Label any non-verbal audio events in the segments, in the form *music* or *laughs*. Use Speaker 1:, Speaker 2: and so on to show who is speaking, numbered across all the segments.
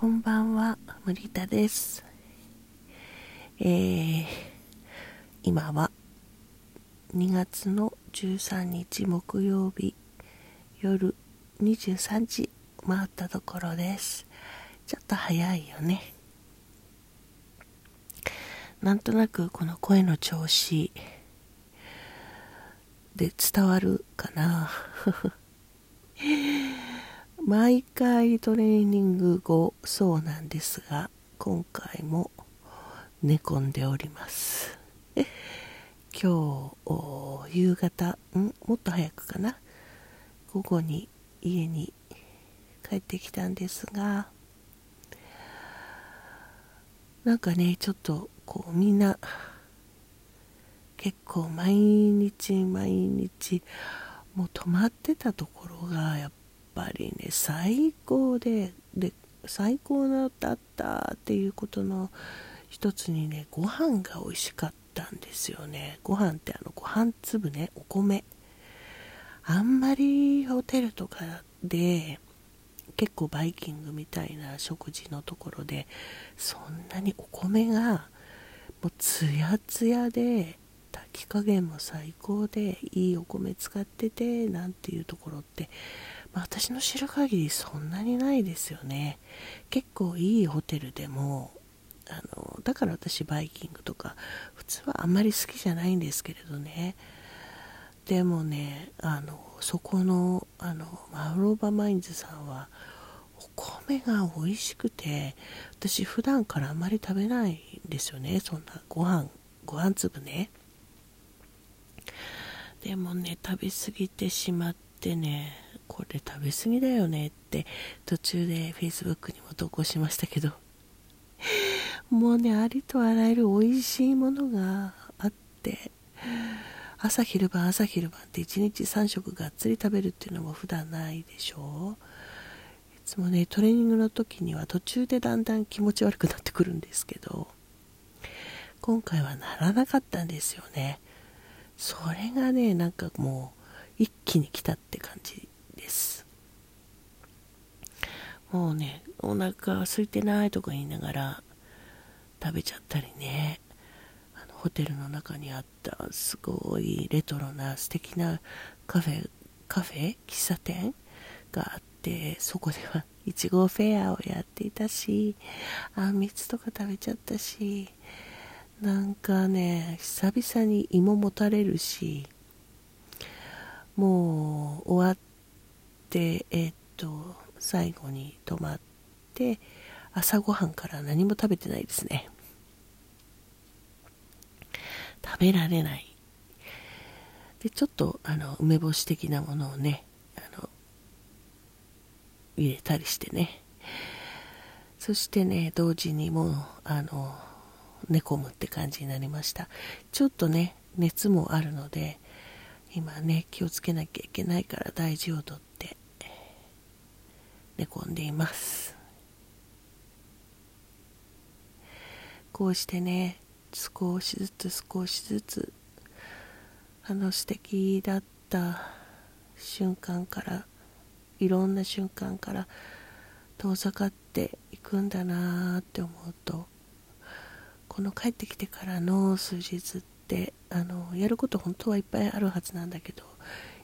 Speaker 1: こんばんは、森田です。えー、今は2月の13日木曜日夜23時回ったところです。ちょっと早いよね。なんとなくこの声の調子で伝わるかな。毎回トレーニング後そうなんですが今回も寝込んでおります。今日夕方ん？もっと早くかな？午後に家に帰ってきたんですがなんかねちょっとこうみんな結構毎日毎日もう止まってたところがやっぱりね最高でで最高だったっていうことの一つにねご飯が美味しかったんですよね。ご飯ってあのご飯粒ねお米。あんまりホテルとかで結構バイキングみたいな食事のところでそんなにお米がもうツヤツヤで炊き加減も最高でいいお米使っててなんていうところってまあ、私の知る限りそんなにないですよね。結構いいホテルでもあのだから私バイキングとか普通はあんまり好きじゃないんですけれどね。でもねあのそこのあのマウローバマインズさんはお米が美味しくて私普段からあんまり食べないんですよね。そんなご飯ご飯粒ね。でもね食べ過ぎてしまってねこれ食べ過ぎだよねって途中で Facebook にも投稿しましたけど。*laughs* もうねありとあらゆる美味しいものがあって朝昼晩朝昼晩って1日3食がっつり食べるっていうのも普段ないでしょう。いつもねトレーニングの時には途中でだんだん気持ち悪くなってくるんですけど今回はならなかったんですよね。それがねなんかもう一気に来たって感じですもうねお腹空いてないとか言いながら食べちゃったりね。あのホテルの中にあったすごいレトロな素敵なカフェカフェ？喫茶店？があってそこではいちごフェアをやっていたしあんみつとか食べちゃったしなんかね久々に芋もたれるしもう終わっでえ、っと最後に泊まって朝ごはんから何も食べてないですね。食べられない。でちょっとあの梅干し的なものをねあの入れたりしてね。そしてね同時にもうあの寝込むって感じになりました。ちょっとね熱もあるので今ね気をつけなきゃいけないから大事をとって寝込んでいます。こうしてね少しずつ少しずつあの素敵だった瞬間からいろんな瞬間から遠ざかっていくんだなって思うとこの帰ってきてからの数日ってあのやること本当はいっぱいあるはずなんだけど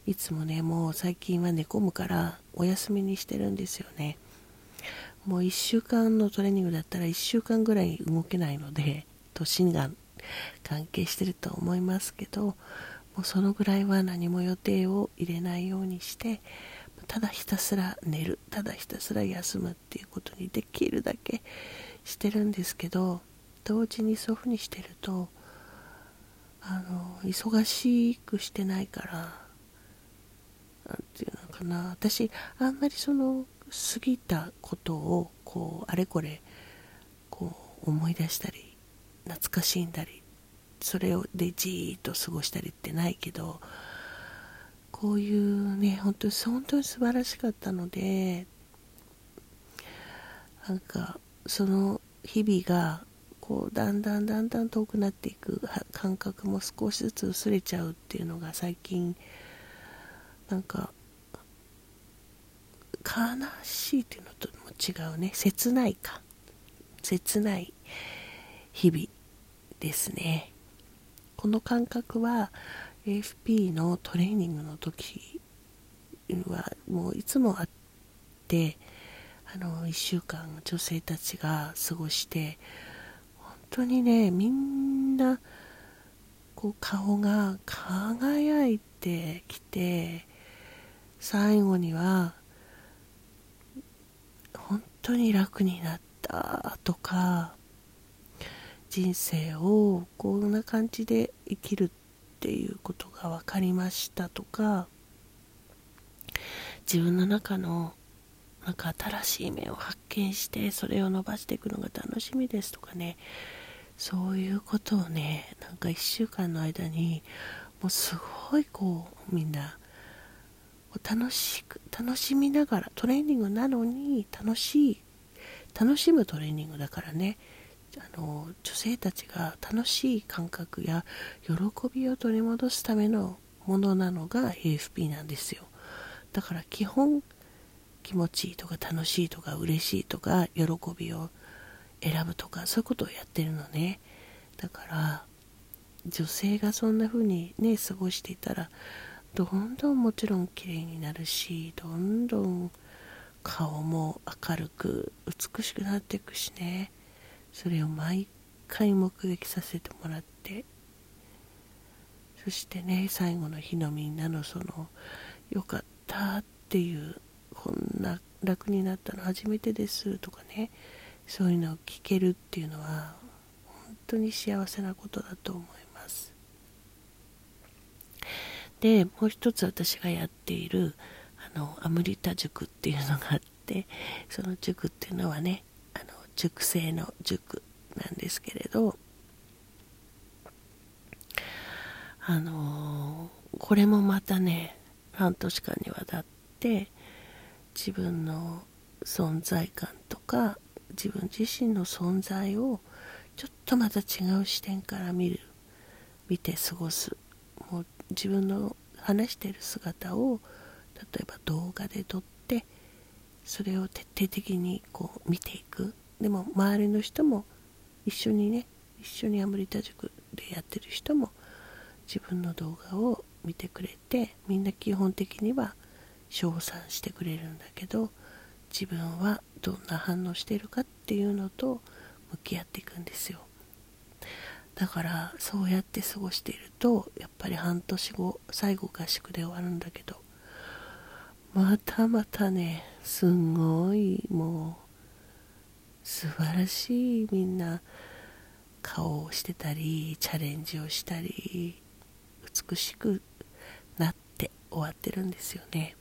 Speaker 1: いつもねもう最近は寝込むからお休みにしてるんですよね。もう1週間のトレーニングだったら1週間ぐらい動けないので年が関係してると思いますけどもうそのぐらいは何も予定を入れないようにしてただひたすら寝るただひたすら休むっていうことにできるだけしてるんですけど同時にそういうふうにしてるとあの忙しくしてないから何て言うのかな。私あんまりその過ぎたことをこうあれこれこう思い出したり懐かしんだりそれをでじーっと過ごしたりってないけどこういうね本当に本当に素晴らしかったのでなんかその日々がこうだんだんだんだん遠くなっていく感覚も少しずつ薄れちゃうっていうのが最近なんか悲しいっていうのとも違うね。切ないか。切ない日々ですね。この感覚は AFP のトレーニングの時はもういつもあってあの1週間女性たちが過ごして本当にねみんなこう顔が輝いてきて最後には本当に楽になったとか人生をこんな感じで生きるっていうことが分かりましたとか自分の中のなんか新しい面を発見してそれを伸ばしていくのが楽しみですとかね。そういうことをねなんか1週間の間にもうすごいこうみんな楽しく楽しみながらトレーニングなのに楽しい楽しむトレーニングだからね。あの女性たちが楽しい感覚や喜びを取り戻すためのものなのが AFP なんですよ。だから基本気持ちいいとか楽しいとか嬉しいとか喜びを選ぶとかそういうことをやってるのね。だから女性がそんな風にね過ごしていたらどんどんもちろん綺麗になるしどんどん顔も明るく美しくなっていくしね。それを毎回目撃させてもらって。そしてね最後の日のみんなのそのよかったっていうこんな楽になったの初めてですとかね。そういうのを聞けるっていうのは本当に幸せなことだと思います。でもう一つ私がやっているあのアムリタ塾っていうのがあってその塾っていうのはねあの塾生の塾なんですけれどあの、これもまたね半年間にわたって自分の存在感とか自分自身の存在をちょっとまた違う視点から見る見て過ごす自分の話してる姿を例えば動画で撮ってそれを徹底的にこう見ていく。でも周りの人も一緒にね一緒にアムリタ塾でやってる人も自分の動画を見てくれてみんな基本的には称賛してくれるんだけど自分はどんな反応してるかっていうのと向き合っていくんですよ。だからそうやって過ごしているとやっぱり半年後最後合宿で終わるんだけどまたまたねすんごいもう素晴らしいみんな顔をしてたりチャレンジをしたり美しくなって終わってるんですよね。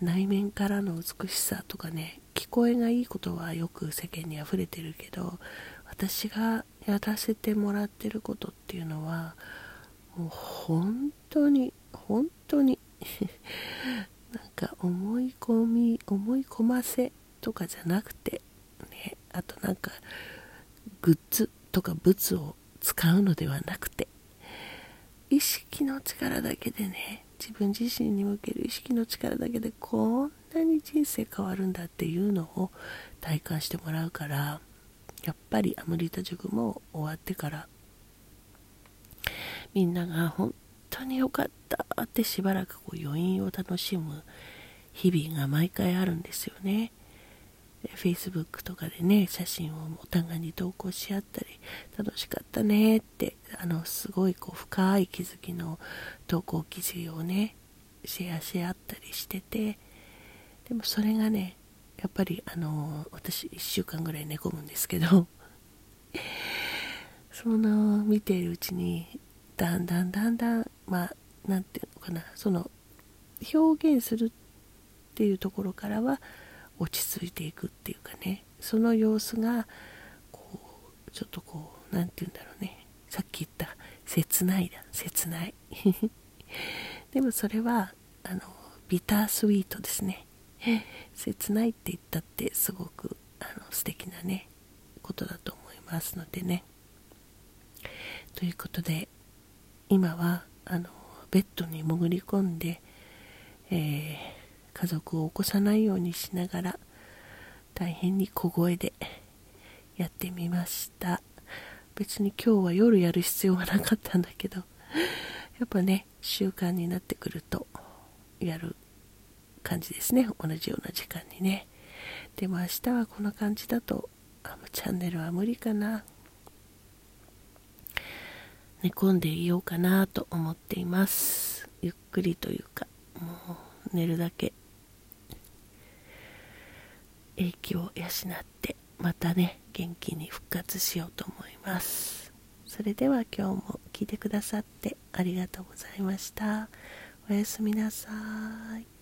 Speaker 1: 内面からの美しさとかね聞こえがいいことはよく世間に溢れてるけど私がやらせてもらってることっていうのはもう本当に本当に *laughs* なんか思い込み思い込ませとかじゃなくてねあとなんかグッズとか物を使うのではなくて意識の力だけでね自分自身に向ける意識の力だけでこんなに人生変わるんだっていうのを体感してもらうからやっぱりアムリタ塾も終わってからみんなが本当に良かったってしばらくこう余韻を楽しむ日々が毎回あるんですよね。Facebook とかでね、写真をお互いに投稿し合ったり、楽しかったねって、あの、すごいこう深い気づきの投稿記事をね、シェアし合ったりしてて、でもそれがね、やっぱりあの、私1週間ぐらい寝込むんですけど、*laughs* その見ているうちに、だんだんだんだん、まあ、なんていうのかな、その、表現するっていうところからは、落ち着いていくっていうかねその様子がこうちょっとこう何て言うんだろうねさっき言った切ないだ切ない。*laughs* でもそれはあのビタースイートですね。切ないって言ったってすごくあの素敵なねことだと思いますのでね。ということで今はあのベッドに潜り込んで、えー、家族を起こさないようにしながら大変に小声でやってみました。別に今日は夜やる必要はなかったんだけどやっぱね習慣になってくるとやる感じですね。同じような時間にね。でも明日はこの感じだとあのチャンネルは無理かな。寝込んでいようかなと思っています。ゆっくりというかもう寝るだけ。英気を養ってまたね元気に復活しようと思います。それでは今日も聞いてくださってありがとうございました。おやすみなさい。